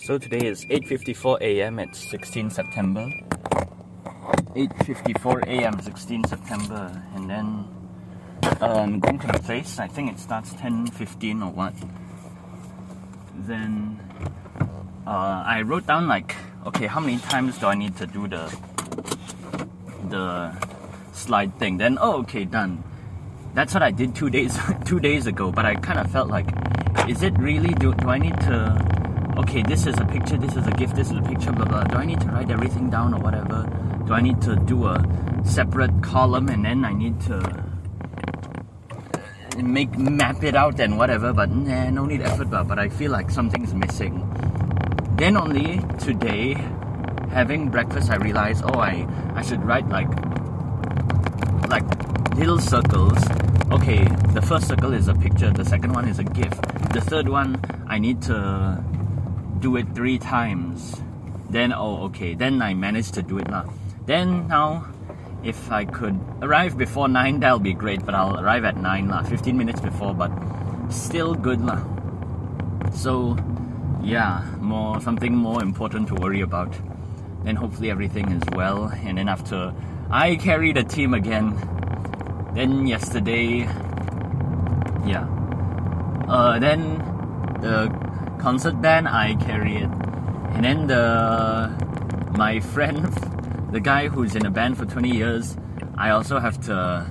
So today is 8:54 a.m. It's 16 September. 8:54 a.m. 16 September, and then um, going to the place. I think it starts 10:15 or what. Then uh, I wrote down like, okay, how many times do I need to do the the slide thing? Then oh, okay, done. That's what I did two days two days ago. But I kind of felt like, is it really? Do do I need to? Okay, this is a picture. This is a gift. This is a picture. Blah blah. Do I need to write everything down or whatever? Do I need to do a separate column and then I need to uh, make map it out and whatever? But nah, no need effort. But but I feel like something's missing. Then only today, having breakfast, I realized, oh, I I should write like like little circles. Okay, the first circle is a picture, the second one is a gift. The third one, I need to do it three times. Then, oh, okay, then I managed to do it now. Then, now, if I could arrive before 9, that'll be great, but I'll arrive at 9, lah, 15 minutes before, but still good. lah. So, yeah, more something more important to worry about. Then hopefully everything is well, and then after I carry the team again, then yesterday, yeah. Uh, then the concert band I carry it, and then the my friend, the guy who's in a band for 20 years, I also have to,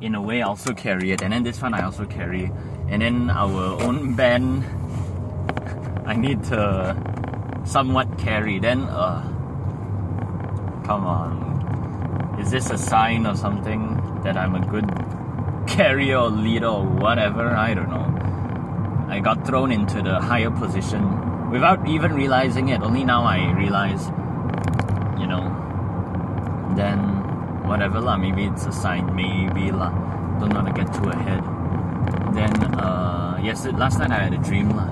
in a way, also carry it, and then this one I also carry, and then our own band, I need to somewhat carry. Then, uh, come on, is this a sign or something? that I'm a good carrier or leader or whatever. I don't know. I got thrown into the higher position without even realizing it. Only now I realize, you know. Then whatever lah. Maybe it's a sign. Maybe lah. Don't want to get too ahead. Then uh, yes, last night I had a dream lah.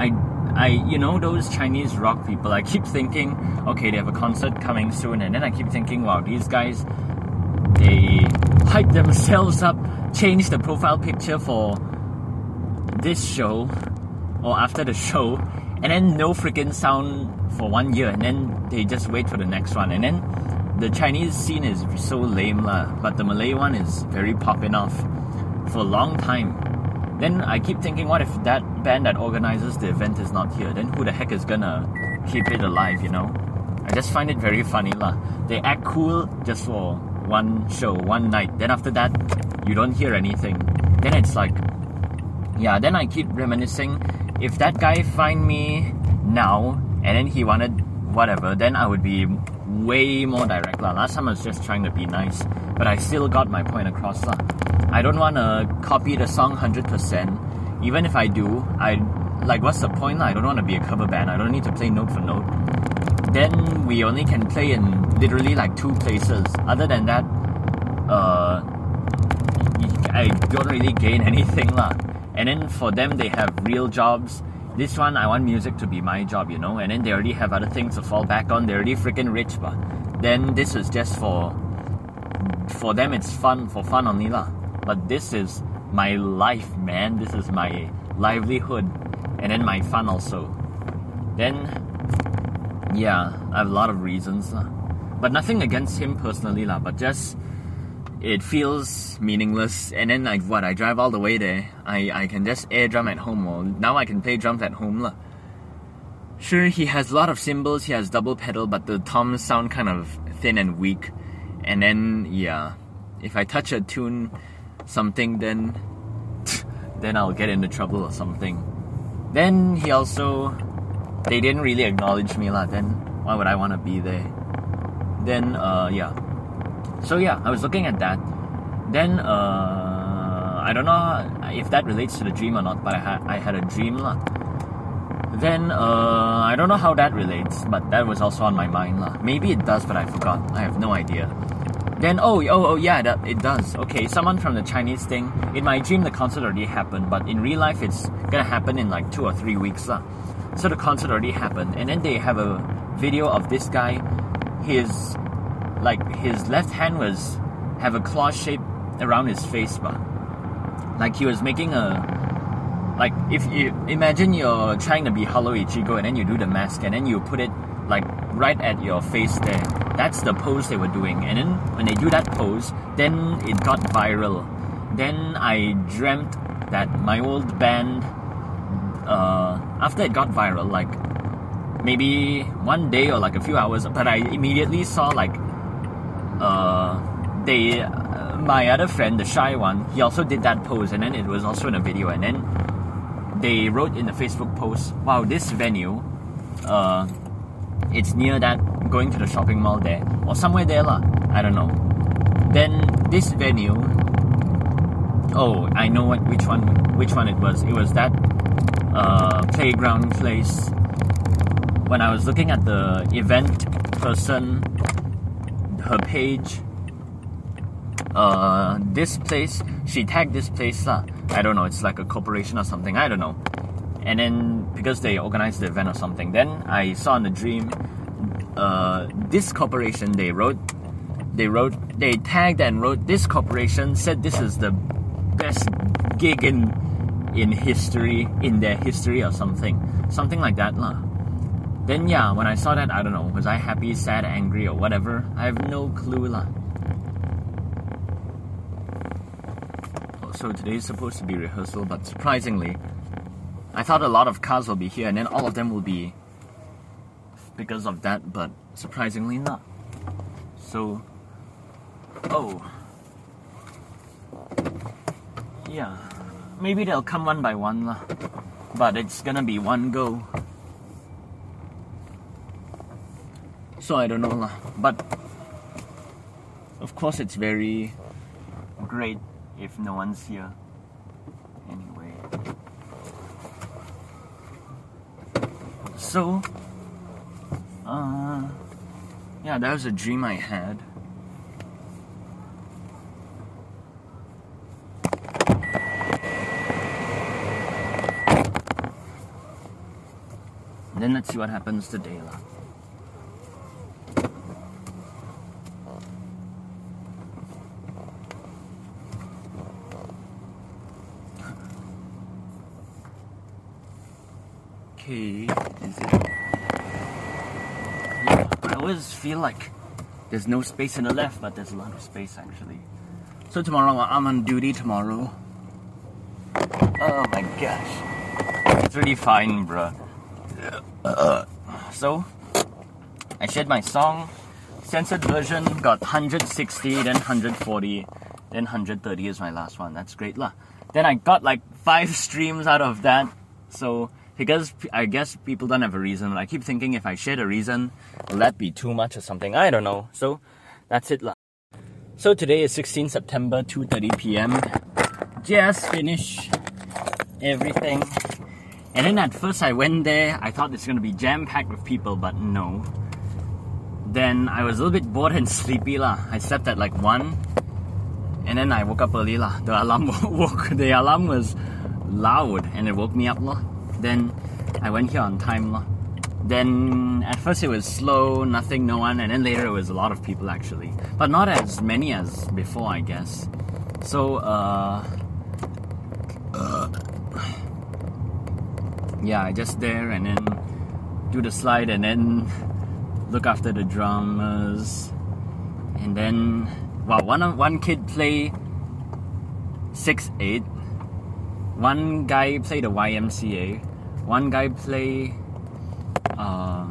I I, you know, those Chinese rock people, I keep thinking, okay, they have a concert coming soon, and then I keep thinking, wow, these guys, they hype themselves up, change the profile picture for this show or after the show, and then no freaking sound for one year, and then they just wait for the next one, and then the Chinese scene is so lame lah, but the Malay one is very popping off for a long time. Then I keep thinking, what if that band that organizes the event is not here? Then who the heck is gonna keep it alive, you know? I just find it very funny lah. They act cool just for one show, one night. Then after that, you don't hear anything. Then it's like, yeah. Then I keep reminiscing. If that guy find me now and then he wanted whatever, then I would be way more direct lah. Last time I was just trying to be nice, but I still got my point across lah. I don't want to copy the song hundred percent. Even if I do, I like what's the point? lah? I don't want to be a cover band. I don't need to play note for note then we only can play in literally like two places. Other than that, uh, I don't really gain anything lah. And then for them, they have real jobs. This one, I want music to be my job, you know. And then they already have other things to fall back on. They're already freaking rich, but then this is just for for them. It's fun for fun only lah. But this is my life, man. This is my livelihood, and then my fun also. Then yeah, I have a lot of reasons. lah. But nothing against him personally, lah. but just it feels meaningless. And then like what I drive all the way there. I, I can just air drum at home or now I can play drums at home. lah. Sure he has a lot of cymbals, he has double pedal, but the toms sound kind of thin and weak. And then yeah. If I touch a tune something then then I'll get into trouble or something. Then he also they didn't really acknowledge me lah. Then why would I want to be there? Then uh, yeah. So yeah, I was looking at that. Then uh, I don't know if that relates to the dream or not, but I had I had a dream lah. Then uh, I don't know how that relates, but that was also on my mind lah. Maybe it does, but I forgot. I have no idea. Then oh oh oh yeah, that, it does. Okay, someone from the Chinese thing. In my dream, the concert already happened, but in real life, it's gonna happen in like two or three weeks lah. So the concert already happened, and then they have a video of this guy. His like his left hand was have a claw shape around his face, but like he was making a like if you imagine you're trying to be Hollow Ichigo and then you do the mask and then you put it like right at your face there. That's the pose they were doing. And then when they do that pose, then it got viral. Then I dreamt that my old band uh, after it got viral, like maybe one day or like a few hours, but I immediately saw like uh, they uh, my other friend, the shy one, he also did that pose, and then it was also in a video, and then they wrote in the Facebook post, "Wow, this venue, uh, it's near that going to the shopping mall there or somewhere there lah. I don't know." Then this venue, oh, I know what which one which one it was. It was that uh, playground place. When I was looking at the event person, her page, uh, this place, she tagged this place lah. I don't know, it's like a corporation or something, I don't know. And then because they organized the event or something, then I saw in the dream, uh, this corporation they wrote, they wrote, they tagged and wrote this corporation said this is the best gig in in history, in their history or something, something like that lah. Then yeah, when I saw that, I don't know, was I happy, sad, angry, or whatever? I have no clue lah. Oh, so today is supposed to be rehearsal, but surprisingly, I thought a lot of cars will be here, and then all of them will be because of that, but surprisingly not. So, oh, yeah, maybe they'll come one by one lah, but it's gonna be one go. So I don't know lah, but of course it's very great if no one's here. Anyway. So, uh, yeah, that was a dream I had. then let's see what happens today. lah. Okay? Yeah, I always feel like there's no space in the left, but there's a lot of space actually. So tomorrow I'm on duty tomorrow. Oh my gosh, it's really fine, bruh. Uh, so I shared my song. Censored version got 160, then 140, then 130 is my last one. That's great lah. Then I got like five streams out of that. So because I guess people don't have a reason. I keep thinking if I share a reason, will that be too much or something? I don't know. So that's it. So today is 16 September, 2:30 p.m. Just finished everything. And then at first I went there, I thought it's gonna be jam packed with people, but no. Then I was a little bit bored and sleepy lah. I slept at like one, and then I woke up early lah. The alarm woke. The alarm was loud, and it woke me up lah. Then I went here on time. Then at first it was slow, nothing, no one, and then later it was a lot of people actually, but not as many as before, I guess. So uh, uh yeah, I just there and then do the slide and then look after the drummers and then wow one one kid play six eight one guy play the YMCA one guy play uh,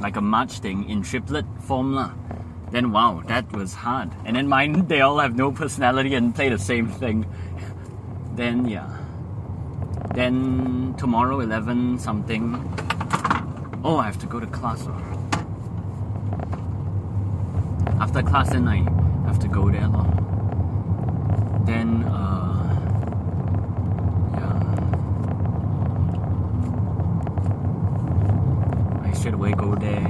like a march thing in triplet form lah. then wow that was hard and then mine they all have no personality and play the same thing then yeah then tomorrow 11 something. Oh, I have to go to class. After class, then I have to go there. Lor. Then, uh, yeah. I straight away go there.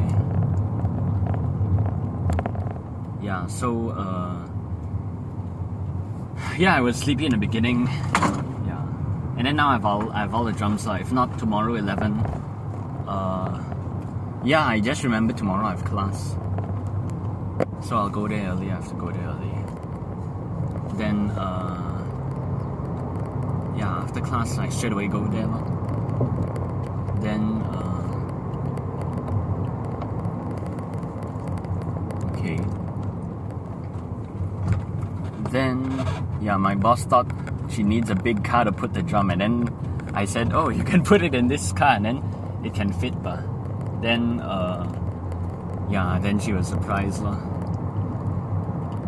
Yeah, so, uh, yeah, I was sleepy in the beginning. Yeah and then now I have all I have all the drums lah. If not tomorrow eleven, uh, yeah, I just remember tomorrow I have class, so I'll go there early. I have to go there early. Then uh, yeah, after class, I straight away go there. Then, uh, okay. Then, yeah, my boss thought she needs a big car to put the drum, and then I said, "Oh, you can put it in this car, and then it can fit." But then, uh, yeah, then she was surprised, lah.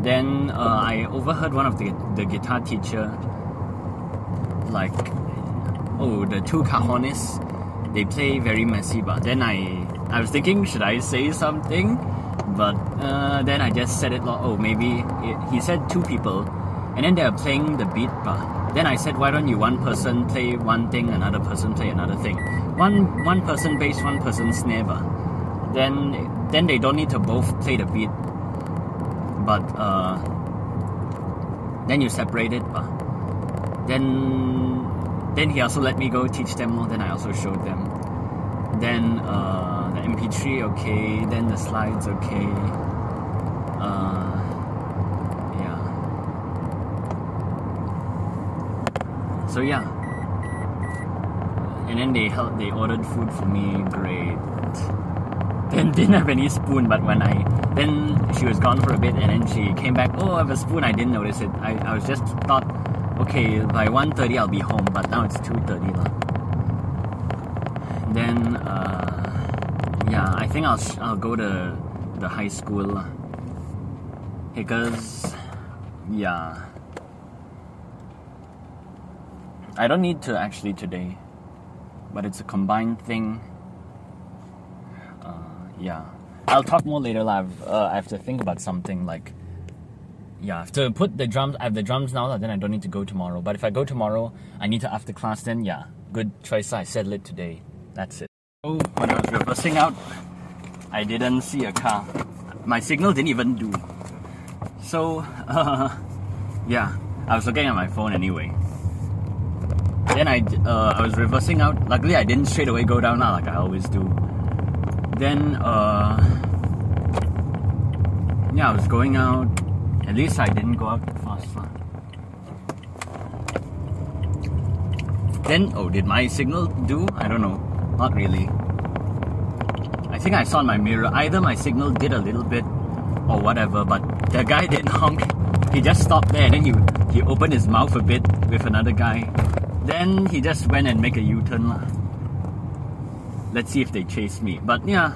Then uh, I overheard one of the the guitar teacher, like, oh, the two cajones, they play very messy. But then I I was thinking, should I say something? But uh, then I just said it. Oh, maybe it, he said two people, and then they are playing the beat. But then I said, why don't you one person play one thing, another person play another thing. One one person bass, one person snare. Then then they don't need to both play the beat. But uh, then you separate it. Then then he also let me go teach them more. Then I also showed them. Then uh, MP3 okay. Then the slides okay. Uh, yeah. So yeah. And then they helped. They ordered food for me. Great. Then didn't have any spoon. But when I then she was gone for a bit, and then she came back. Oh, I have a spoon. I didn't notice it. I, I was just thought, okay, by 1.30 I'll be home. But now it's two thirty lah. Then uh, yeah, I think I'll I'll go to the high school because yeah. I don't need to actually today, but it's a combined thing. Uh, yeah, I'll talk more later. I've, uh, I have to think about something like. Yeah, I have to put the drums. I have the drums now. Then I don't need to go tomorrow. But if I go tomorrow, I need to after class. Then yeah, good choice. I settle it today. That's it. Oh, when I was reversing out, I didn't see a car. My signal didn't even do. So, uh, yeah, I was looking at my phone anyway. Then I, uh, I was reversing out. Luckily, I didn't straight away go down now like I always do. Then, uh, yeah, I was going out. At least I didn't go out too fast. Then, oh, did my signal do? I don't know. Not really. I think I saw in my mirror either my signal did a little bit or whatever, but the guy didn't honk. He just stopped there and then he, he opened his mouth a bit with another guy. Then he just went and make a U-turn. Let's see if they chase me. But yeah,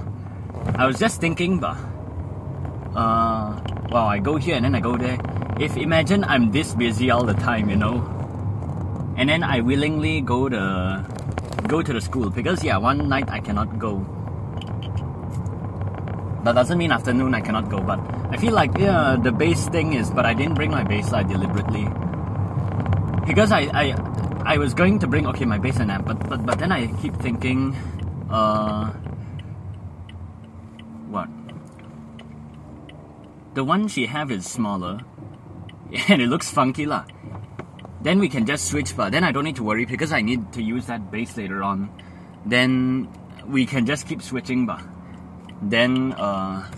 I was just thinking, but uh, wow, I go here and then I go there. If imagine I'm this busy all the time, you know, and then I willingly go to go to the school because yeah, one night I cannot go. That doesn't mean afternoon I cannot go, but I feel like yeah, the bass thing is, but I didn't bring my bass like deliberately because I, I I was going to bring okay my bass and amp, but but but then I keep thinking, uh, what? The one she have is smaller, and it looks funky lah. Then we can just switch, but then I don't need to worry because I need to use that bass later on. Then we can just keep switching, but then uh,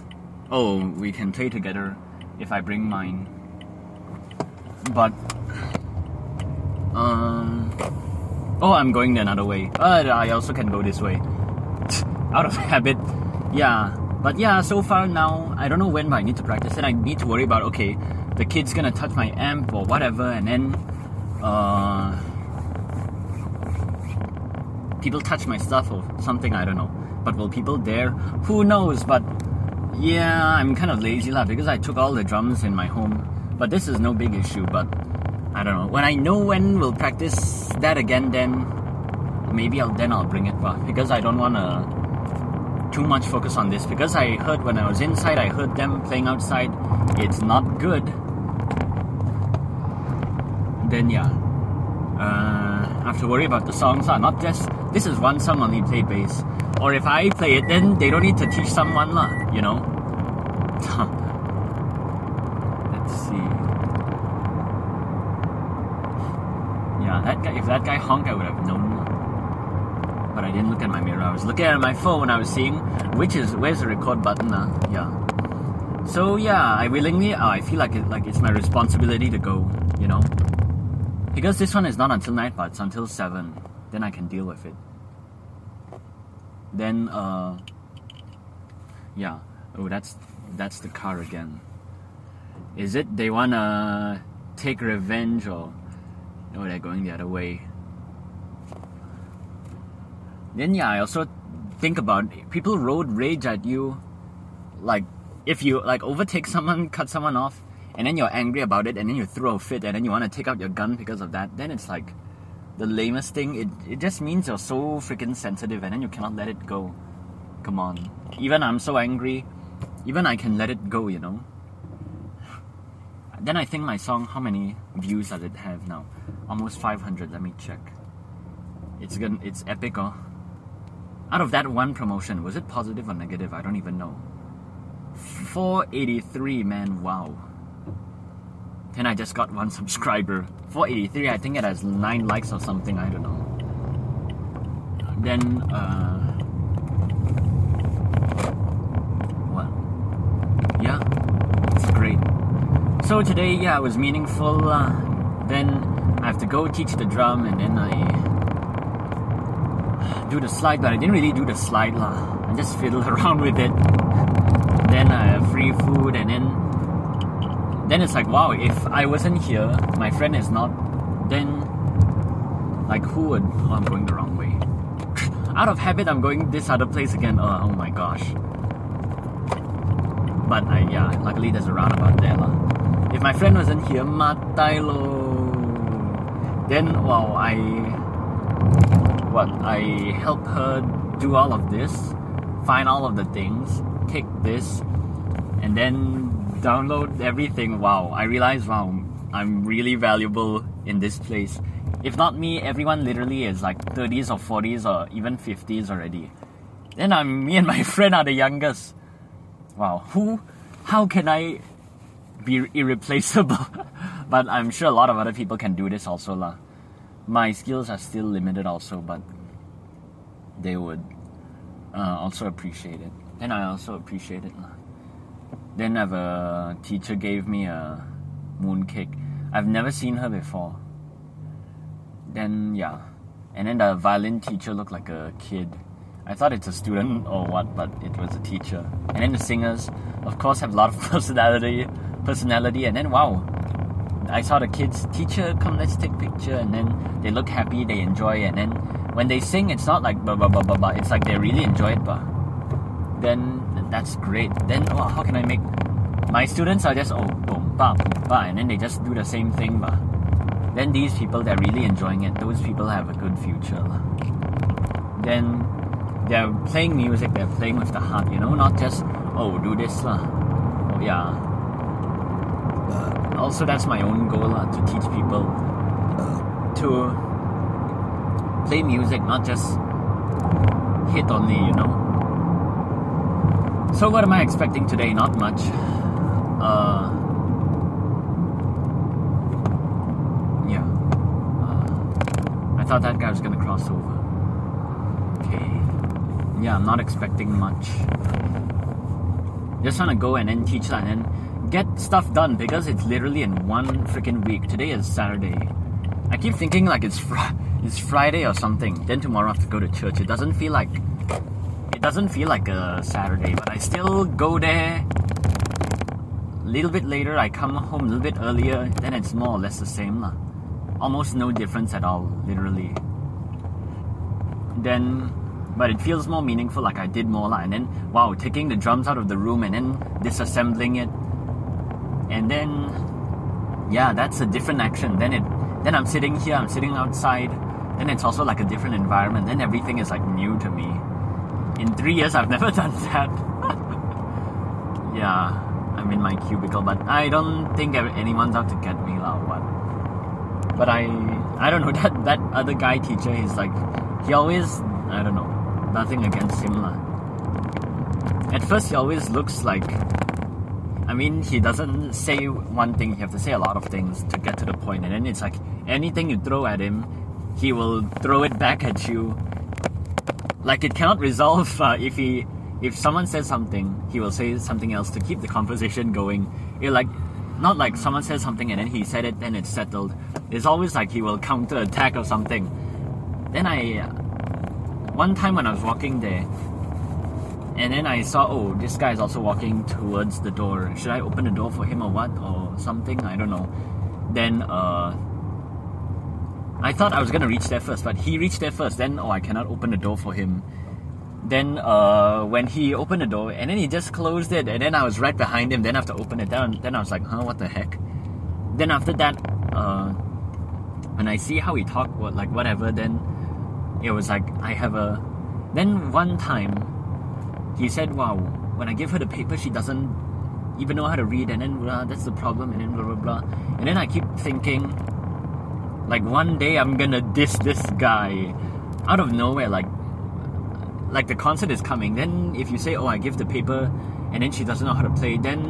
oh we can play together if I bring mine. But um, oh, I'm going the another way. Uh, I also can go this way. Out of habit. Yeah. But yeah, so far now, I don't know when, but I need to practice and I need to worry about, okay, the kid's gonna touch my amp or whatever, and then, uh, people touch my stuff or something, I don't know. But will people dare? Who knows? But yeah, I'm kind of lazy lah because I took all the drums in my home. But this is no big issue, but I don't know. When I know when we'll practice that again, then maybe I'll then I'll bring it back because I don't wanna too much focus on this because I heard when I was inside, I heard them playing outside. It's not good. Then yeah, uh, I have to worry about the songs. Are not just this is one song only play bass, or if I play it, then they don't need to teach someone lah. You know. Let's see. Yeah, that guy. If that guy honked, I would have known. But I didn't look at my mirror. I was looking at my phone. I was seeing which is where's the record button. Uh, yeah. So yeah, I willingly. Uh, I feel like it, like it's my responsibility to go. You know. Because this one is not until night, but it's until 7. Then I can deal with it. Then, uh, yeah. Oh, that's that's the car again. Is it they wanna take revenge or no? They're going the other way. Then yeah, I also think about people road rage at you, like if you like overtake someone, cut someone off, and then you're angry about it, and then you throw a fit, and then you want to take out your gun because of that. Then it's like the lamest thing. It it just means you're so freaking sensitive, and then you cannot let it go. Come on, even I'm so angry, even I can let it go, you know. Then I think my song, how many views does it have now? Almost 500. Let me check. It's gonna, it's epic, oh. Out of that one promotion, was it positive or negative? I don't even know. 483, man, wow. Then I just got one subscriber. 483, I think it has 9 likes or something, I don't know. Then, uh. What? Yeah, it's great. So today, yeah, it was meaningful. Uh, then I have to go teach the drum and then I do the slide, but I didn't really do the slide lah. I just fiddled around with it. Then I have free food, and then then it's like, wow, if I wasn't here, my friend is not, then like who would? Oh, I'm going the wrong way. Out of habit, I'm going this other place again. Oh, oh my gosh. But I, yeah, luckily there's a roundabout there lah. If my friend wasn't here, matai lo. Then, wow, I what I help her do all of this, find all of the things, take this, and then download everything. Wow, I realize wow, I'm really valuable in this place. If not me, everyone literally is like 30s or 40s or even 50s already. Then I'm me and my friend are the youngest. Wow, who how can I be irreplaceable? but I'm sure a lot of other people can do this also lah my skills are still limited also, but they would uh, also appreciate it. And I also appreciate it. Then a teacher gave me a mooncake. I've never seen her before. Then yeah. And then the violin teacher looked like a kid. I thought it's a student or what, but it was a teacher. And then the singers, of course, have a lot of personality, personality. And then wow, I saw the kids teacher come let's take picture and then they look happy they enjoy and then when they sing it's not like blah blah blah blah blah it's like they really enjoy it but then that's great. Then oh, how can I make my students are just oh boom ba boom ba and then they just do the same thing but then these people they're really enjoying it. Those people have a good future then they're playing music they're playing with the heart you know not just oh do this lah oh yeah. Also that's my own goal uh, to teach people to play music, not just hit only, you know. So what am I expecting today? Not much. Uh, yeah. Uh, I thought that guy was gonna cross over. Okay. Yeah, I'm not expecting much. Just wanna go and then teach that and then get stuff done because it's literally in one freaking week. Today is Saturday. I keep thinking like it's fr- it's Friday or something. Then tomorrow I have to go to church. It doesn't feel like it doesn't feel like a Saturday, but I still go there. A little bit later, I come home a little bit earlier. Then it's more or less the same lah. Almost no difference at all, literally. Then but it feels more meaningful like I did more lah. and then wow taking the drums out of the room and then disassembling it and then yeah that's a different action then it then i'm sitting here i'm sitting outside then it's also like a different environment then everything is like new to me in three years i've never done that yeah i'm in my cubicle but i don't think anyone's out to get me lah what but i i don't know that that other guy teacher he's like he always i don't know nothing against him lah at first he always looks like I mean, he doesn't say one thing, he have to say a lot of things to get to the point. And then it's like anything you throw at him, he will throw it back at you. Like it cannot resolve uh, if he if someone says something, he will say something else to keep the conversation going. It like not like someone says something and then he said it, then it's settled. It's always like he will counter attack or something. Then I, one time when I was walking there, and then I saw, oh, this guy is also walking towards the door. Should I open the door for him or what? Or something? I don't know. Then, uh, I thought I was gonna reach there first, but he reached there first. Then, oh, I cannot open the door for him. Then, uh, when he opened the door, and then he just closed it, and then I was right behind him. Then I have to open it down. Then I was like, huh, what the heck? Then after that, uh, when I see how he talked, what like whatever, then it was like I have a. Then one time, he said, "Wow, when I give her the paper, she doesn't even know how to read, and then blah, that's the problem, and then blah blah blah." And then I keep thinking, like one day I'm gonna diss this guy out of nowhere, like like the concert is coming. Then if you say, "Oh, I give the paper," and then she doesn't know how to play, then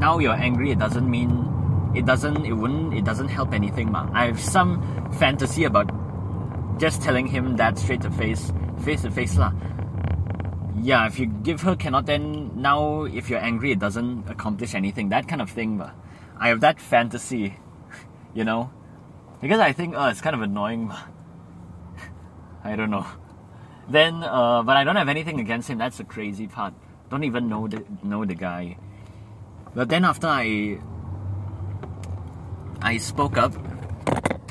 now you're angry. It doesn't mean it doesn't it wouldn't it doesn't help anything. Ma. I have some fantasy about just telling him that straight to face, face to face lah. Yeah, if you give her cannot, then now if you're angry, it doesn't accomplish anything. That kind of thing. But I have that fantasy, you know, because I think uh, it's kind of annoying. I don't know. Then, uh, but I don't have anything against him. That's the crazy part. Don't even know the know the guy. But then after I I spoke up.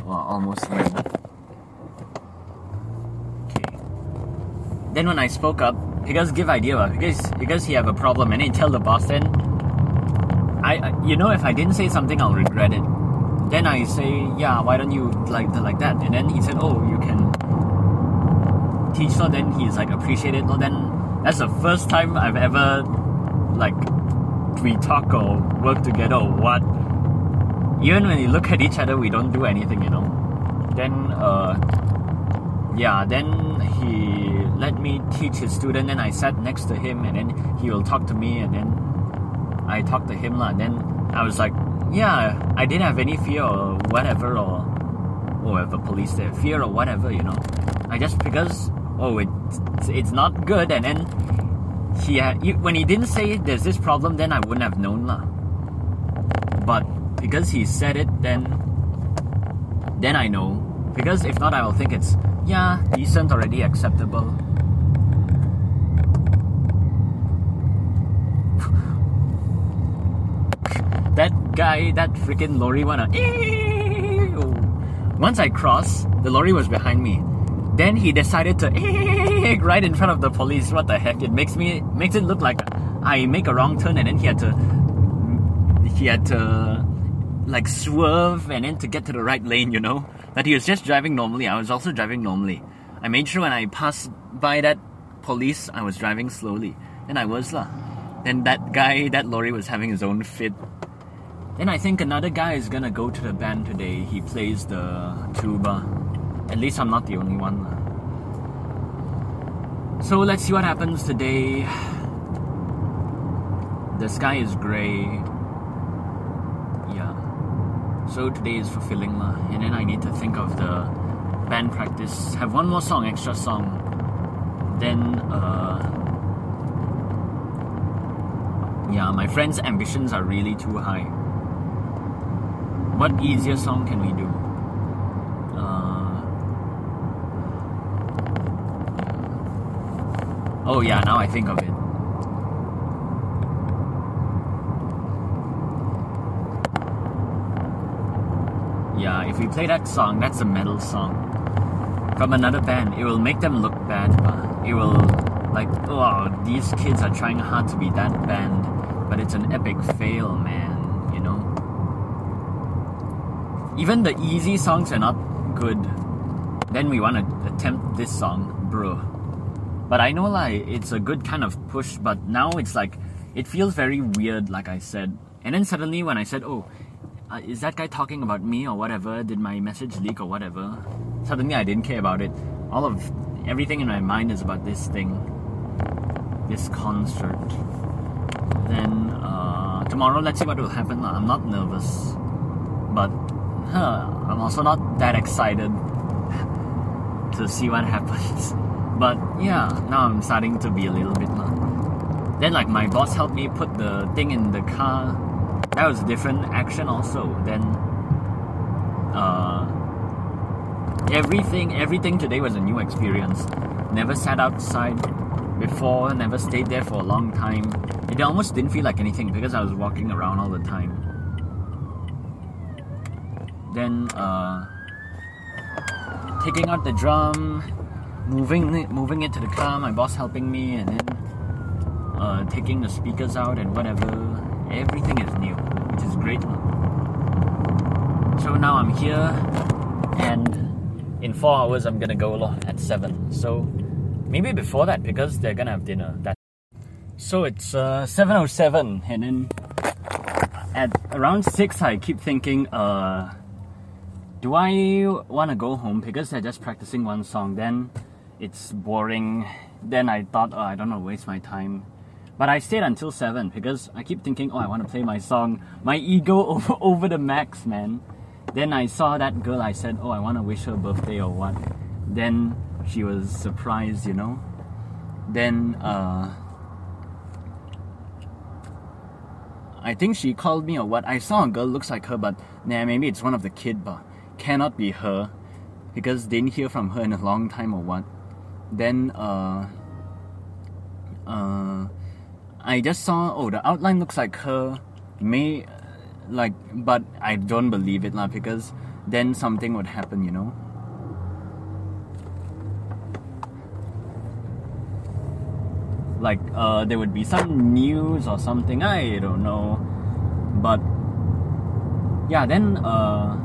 Well, almost went. Okay. Then when I spoke up, because give idea, because because he have a problem, and he tell the boss. Then I, you know, if I didn't say something, I'll regret it. Then I say, yeah, why don't you like like that? And then he said, oh, you can teach. So then he's like appreciated. So then that's the first time I've ever like we talk or work together or what even when we look at each other, we don't do anything, you know. Then, uh, yeah, then he let me teach his student. Then I sat next to him, and then he will talk to me, and then I talk to him, lah. And then I was like, yeah, I didn't have any fear or whatever, or or a police there, fear or whatever, you know. I just because oh, it's it's not good, and then he had, when he didn't say there's this problem, then I wouldn't have known, lah. But because he said it, then then I know. Because if not, I will think it's yeah decent already acceptable. that guy, that freaking lorry wanna. Once I crossed, the lorry was behind me. Then he decided to right in front of the police. What the heck? It makes me makes it look like I make a wrong turn and then he had to he had to like swerve and then to get to the right lane, you know? That he was just driving normally. I was also driving normally. I made sure when I passed by that police, I was driving slowly. And I was lah. Then that guy, that lorry was having his own fit. Then I think another guy is gonna go to the band today. He plays the tuba. At least I'm not the only one. So let's see what happens today. The sky is gray Yeah. so today is fulfilling. And then I need to think of the band practice. Have one more song, extra song. Then uh yeah, my friend's ambitions are really too high. What easier song can we do? Uh, oh yeah, now I think of it. Yeah, if we play that song, that's a metal song from another band. It will make them look bad. It will like, oh, these kids are trying hard to be that band, but it's an epic fail, man. You know. Even the easy songs are not good. Then we want to attempt this song, bro. But I know like it's a good kind of push, but now it's like it feels very weird, like I said. And then suddenly when I said, oh, uh, is that guy talking about me or whatever? Did my message leak or whatever? Suddenly I didn't care about it. All of everything in my mind is about this thing, this concert. Then uh, tomorrow, let's see what will happen. I'm not nervous, but huh, I'm also not that excited to see what happens. But yeah, now I'm starting to be a little bit. Then like my boss helped me put the thing in the car that was a different action also. Then uh, everything everything today was a new experience. Never sat outside before, never stayed there for a long time. It almost didn't feel like anything because I was walking around all the time. Then uh, taking out the drum, moving it, moving it to the car, my boss helping me, and then uh, taking the speakers out and whatever. Everything is new, which is great. So now I'm here, and in four hours I'm gonna go at seven. So maybe before that because they're gonna have dinner. That so it's uh, 7:07, and then at around six I keep thinking, uh, do I want to go home because they're just practicing one song? Then it's boring. Then I thought, oh, I don't want to waste my time. But I stayed until 7 because I keep thinking, oh, I want to play my song. My ego over, over the max, man. Then I saw that girl, I said, oh, I want to wish her birthday or what. Then she was surprised, you know. Then, uh, I think she called me or what. I saw a girl looks like her, but nah, maybe it's one of the kid, but cannot be her because didn't hear from her in a long time or what. Then, uh, uh, I just saw oh the outline looks like her. May like but I don't believe it lah because then something would happen you know. Like uh, there would be some news or something I don't know. But yeah then uh,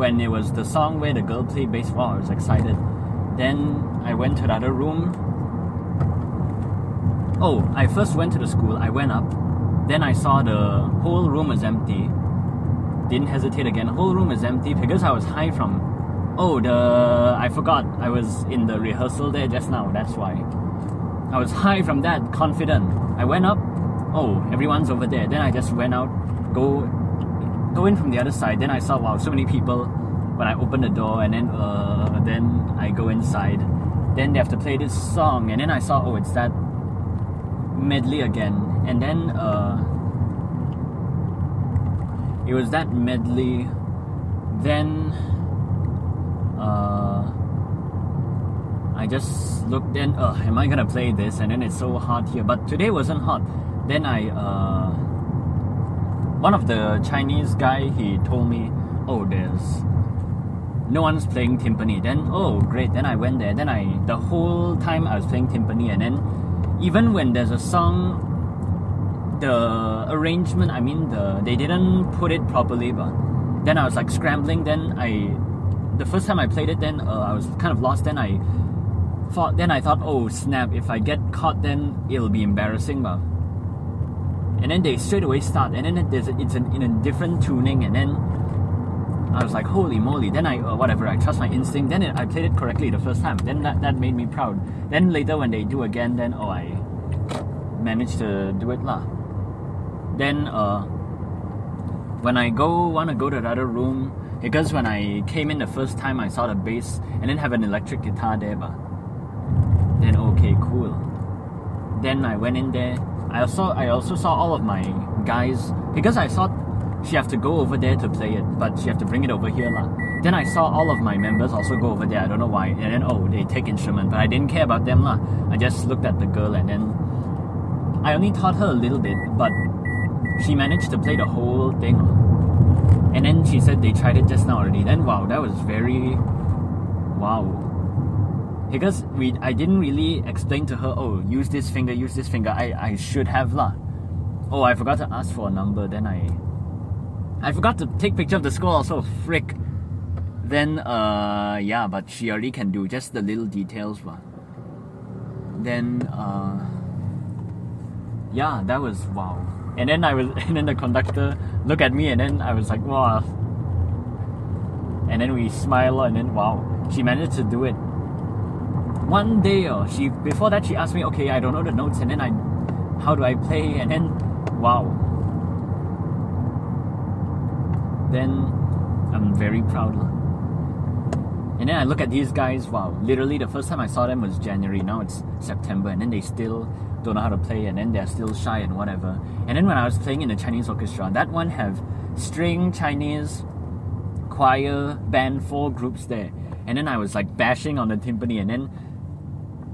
when it was the song where the girl played baseball, I was excited then I went to the other room oh, I first went to the school, I went up, then I saw the whole room was empty. Didn't hesitate again, whole room is empty because I was high from oh the I forgot I was in the rehearsal there just now, that's why. I was high from that, confident. I went up, oh, everyone's over there. Then I just went out, go go in from the other side. Then I saw wow, so many people. When I opened the door and then uh, then I go inside. Then they have to play this song and then I saw oh it's that medley again, and then uh, it was that medley. Then uh, I just looked in. Uh, am I gonna play this? And then it's so hot here, but today wasn't hot. Then I uh, one of the Chinese guy he told me, oh, there's no one's playing timpani. Then oh great. Then I went there. Then I the whole time I was playing timpani, and then even when there's a song the arrangement i mean the they didn't put it properly but then i was like scrambling then i the first time i played it then uh, i was kind of lost then i thought then i thought oh snap if i get caught then it'll be embarrassing but and then they straight away start and then there's it's an, in a different tuning and then I was like, holy moly. Then I, uh, whatever, I trust my instinct. Then it, I played it correctly the first time. Then that, that made me proud. Then later when they do again, then, oh, I managed to do it lah. Then, uh, when I go, want to go to the other room, because when I came in the first time, I saw the bass and then have an electric guitar there, but then okay, cool. Then I went in there. I also I also saw all of my guys because I thought she have to go over there to play it, but she have to bring it over here lah. Then I saw all of my members also go over there. I don't know why. And then oh, they take instrument, but I didn't care about them lah. I just looked at the girl and then I only taught her a little bit, but she managed to play the whole thing. And then she said they tried it just now already. Then wow, that was very wow. Because we I didn't really explain to her, oh, use this finger, use this finger. I, I should have lah. Oh, I forgot to ask for a number, then I I forgot to take picture of the score also, frick. Then, uh, yeah, but she already can do just the little details, but then, uh, yeah, that was wow. And then I was, and then the conductor looked at me, and then I was like, wow. And then we smile, and then wow, she managed to do it. One day, oh, she before that she asked me, okay, I don't know the notes, and then I, how do I play? And then, wow, then I'm very proud. And then I look at these guys, wow, literally the first time I saw them was January, now it's September, and then they still don't know how to play, and then they're still shy and whatever. And then when I was playing in the Chinese orchestra, that one have string Chinese choir band four groups there. And then I was like bashing on the timpani and then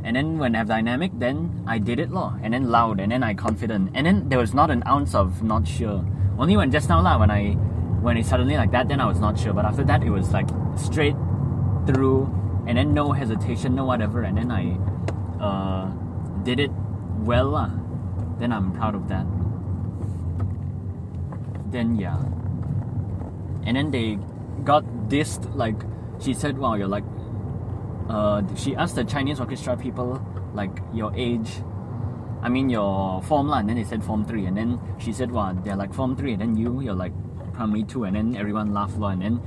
and then when I have dynamic, then I did it law, and then loud, and then I confident, and then there was not an ounce of not sure. Only when just now lah, when I when it suddenly like that, then I was not sure. But after that, it was like straight through, and then no hesitation, no whatever, and then I uh, did it well lah. Then I'm proud of that. Then yeah, and then they got this like she said, "Wow, you're like uh, she asked the Chinese orchestra people like your age, I mean your form and then they said form three, and then she said, "Wow, they're like form three, and then you, you're like primary two, and then everyone laughed and then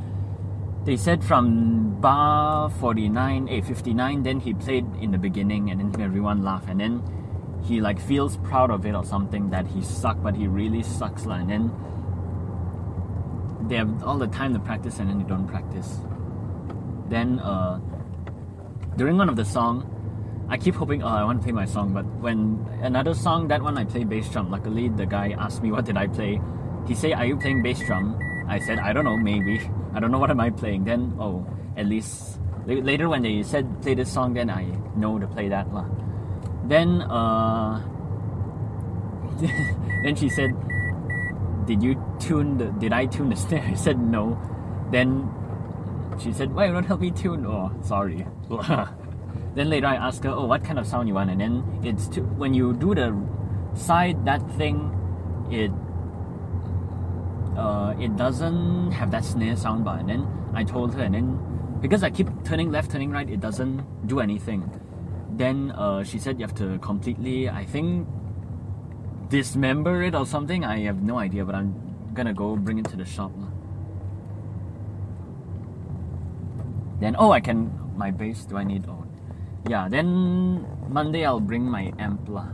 they said from bar 49, eh, 59, then he played in the beginning, and then everyone laughed, and then he like feels proud of it or something that he sucked, but he really sucks lah, and then they have all the time to practice, and then they don't practice. Then uh, during one of the song, I keep hoping, oh, I want to play my song, but when another song, that one I play bass drum. Luckily, the guy asked me what did I play. He said, "Are you playing bass drum?" I said, "I don't know, maybe. I don't know what am I playing." Then, oh, at least later when they said play this song, then I know to play that lah. Then, uh, then she said, "Did you tune the? Did I tune the snare?" I said no. Then she said, "Why you not help me tune?" Oh, sorry. then later I ask her, "Oh, what kind of sound you want?" And then it's to, when you do the side that thing, it uh, it doesn't have that snare sound. And then I told her, and then because I keep turning left, turning right, it doesn't do anything. Then uh, she said you have to completely, I think, dismember it or something. I have no idea, but I'm gonna go bring it to the shop. Then oh, I can my bass. Do I need oh, yeah. Then Monday I'll bring my amp lah.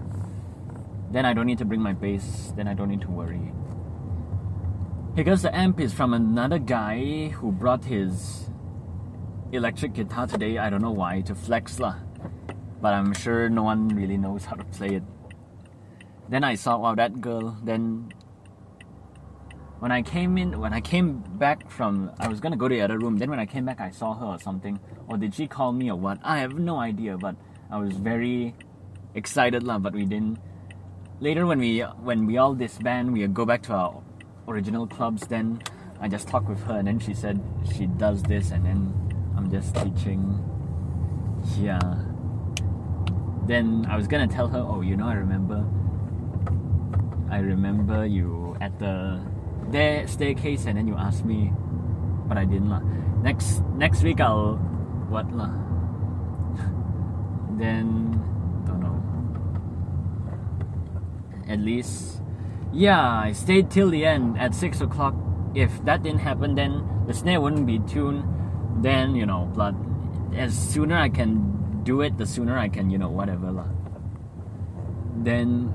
Then I don't need to bring my bass. Then I don't need to worry. Because the amp is from another guy who brought his electric guitar today. I don't know why to flex lah, but I'm sure no one really knows how to play it. Then I saw wow that girl. Then when I came in, when I came back from, I was gonna go to the other room. Then when I came back, I saw her or something. Or did she call me or what? I have no idea. But I was very excited lah. But we didn't. Later when we when we all disband, we go back to our original clubs. Then I just talked with her, and then she said she does this, and then I'm just teaching. Yeah. Then I was gonna tell her, oh, you know, I remember. I remember you at the there staircase and then you ask me but I didn't lah. Next next week I'll what lah. then don't know. At least yeah, I stayed till the end at six o'clock. If that didn't happen then the snare wouldn't be tuned. Then, you know, but as sooner I can do it, the sooner I can, you know, whatever lah. Then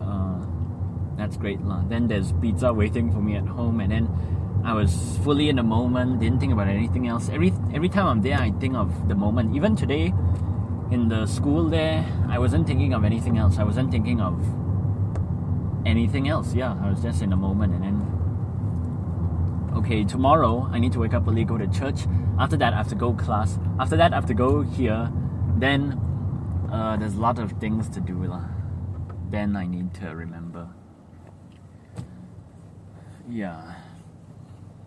that's great lah. Then there's pizza waiting for me at home, and then I was fully in the moment. Didn't think about anything else. Every every time I'm there, I think of the moment. Even today, in the school there, I wasn't thinking of anything else. I wasn't thinking of anything else. Yeah, I was just in the moment, and then okay, tomorrow I need to wake up early, go to church. After that, I have to go class. After that, I have to go here. Then uh, there's a lot of things to do. Lah. Then I need to remember. Yeah.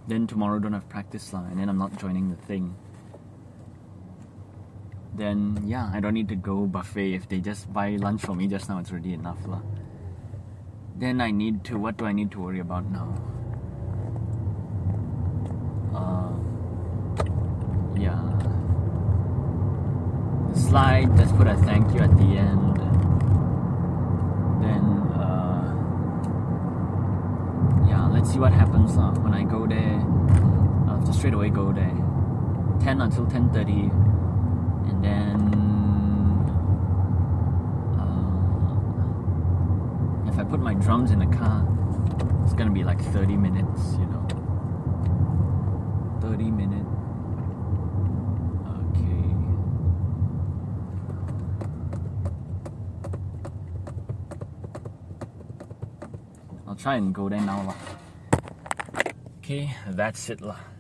Then tomorrow don't have practice lah, and then I'm not joining the thing. Then yeah, I don't need to go buffet. If they just buy lunch for me just now, it's already enough lah. Then I need to. What do I need to worry about now? Uh, yeah. The slide. Just put a thank you at the end. Then let's see what happens uh, when I go there. I'll have to straight away go there. 10 until 10.30 and then uh, if I put my drums in the car it's gonna be like 30 minutes you know 30 minutes okay try and go there now. Okay, that's it lah.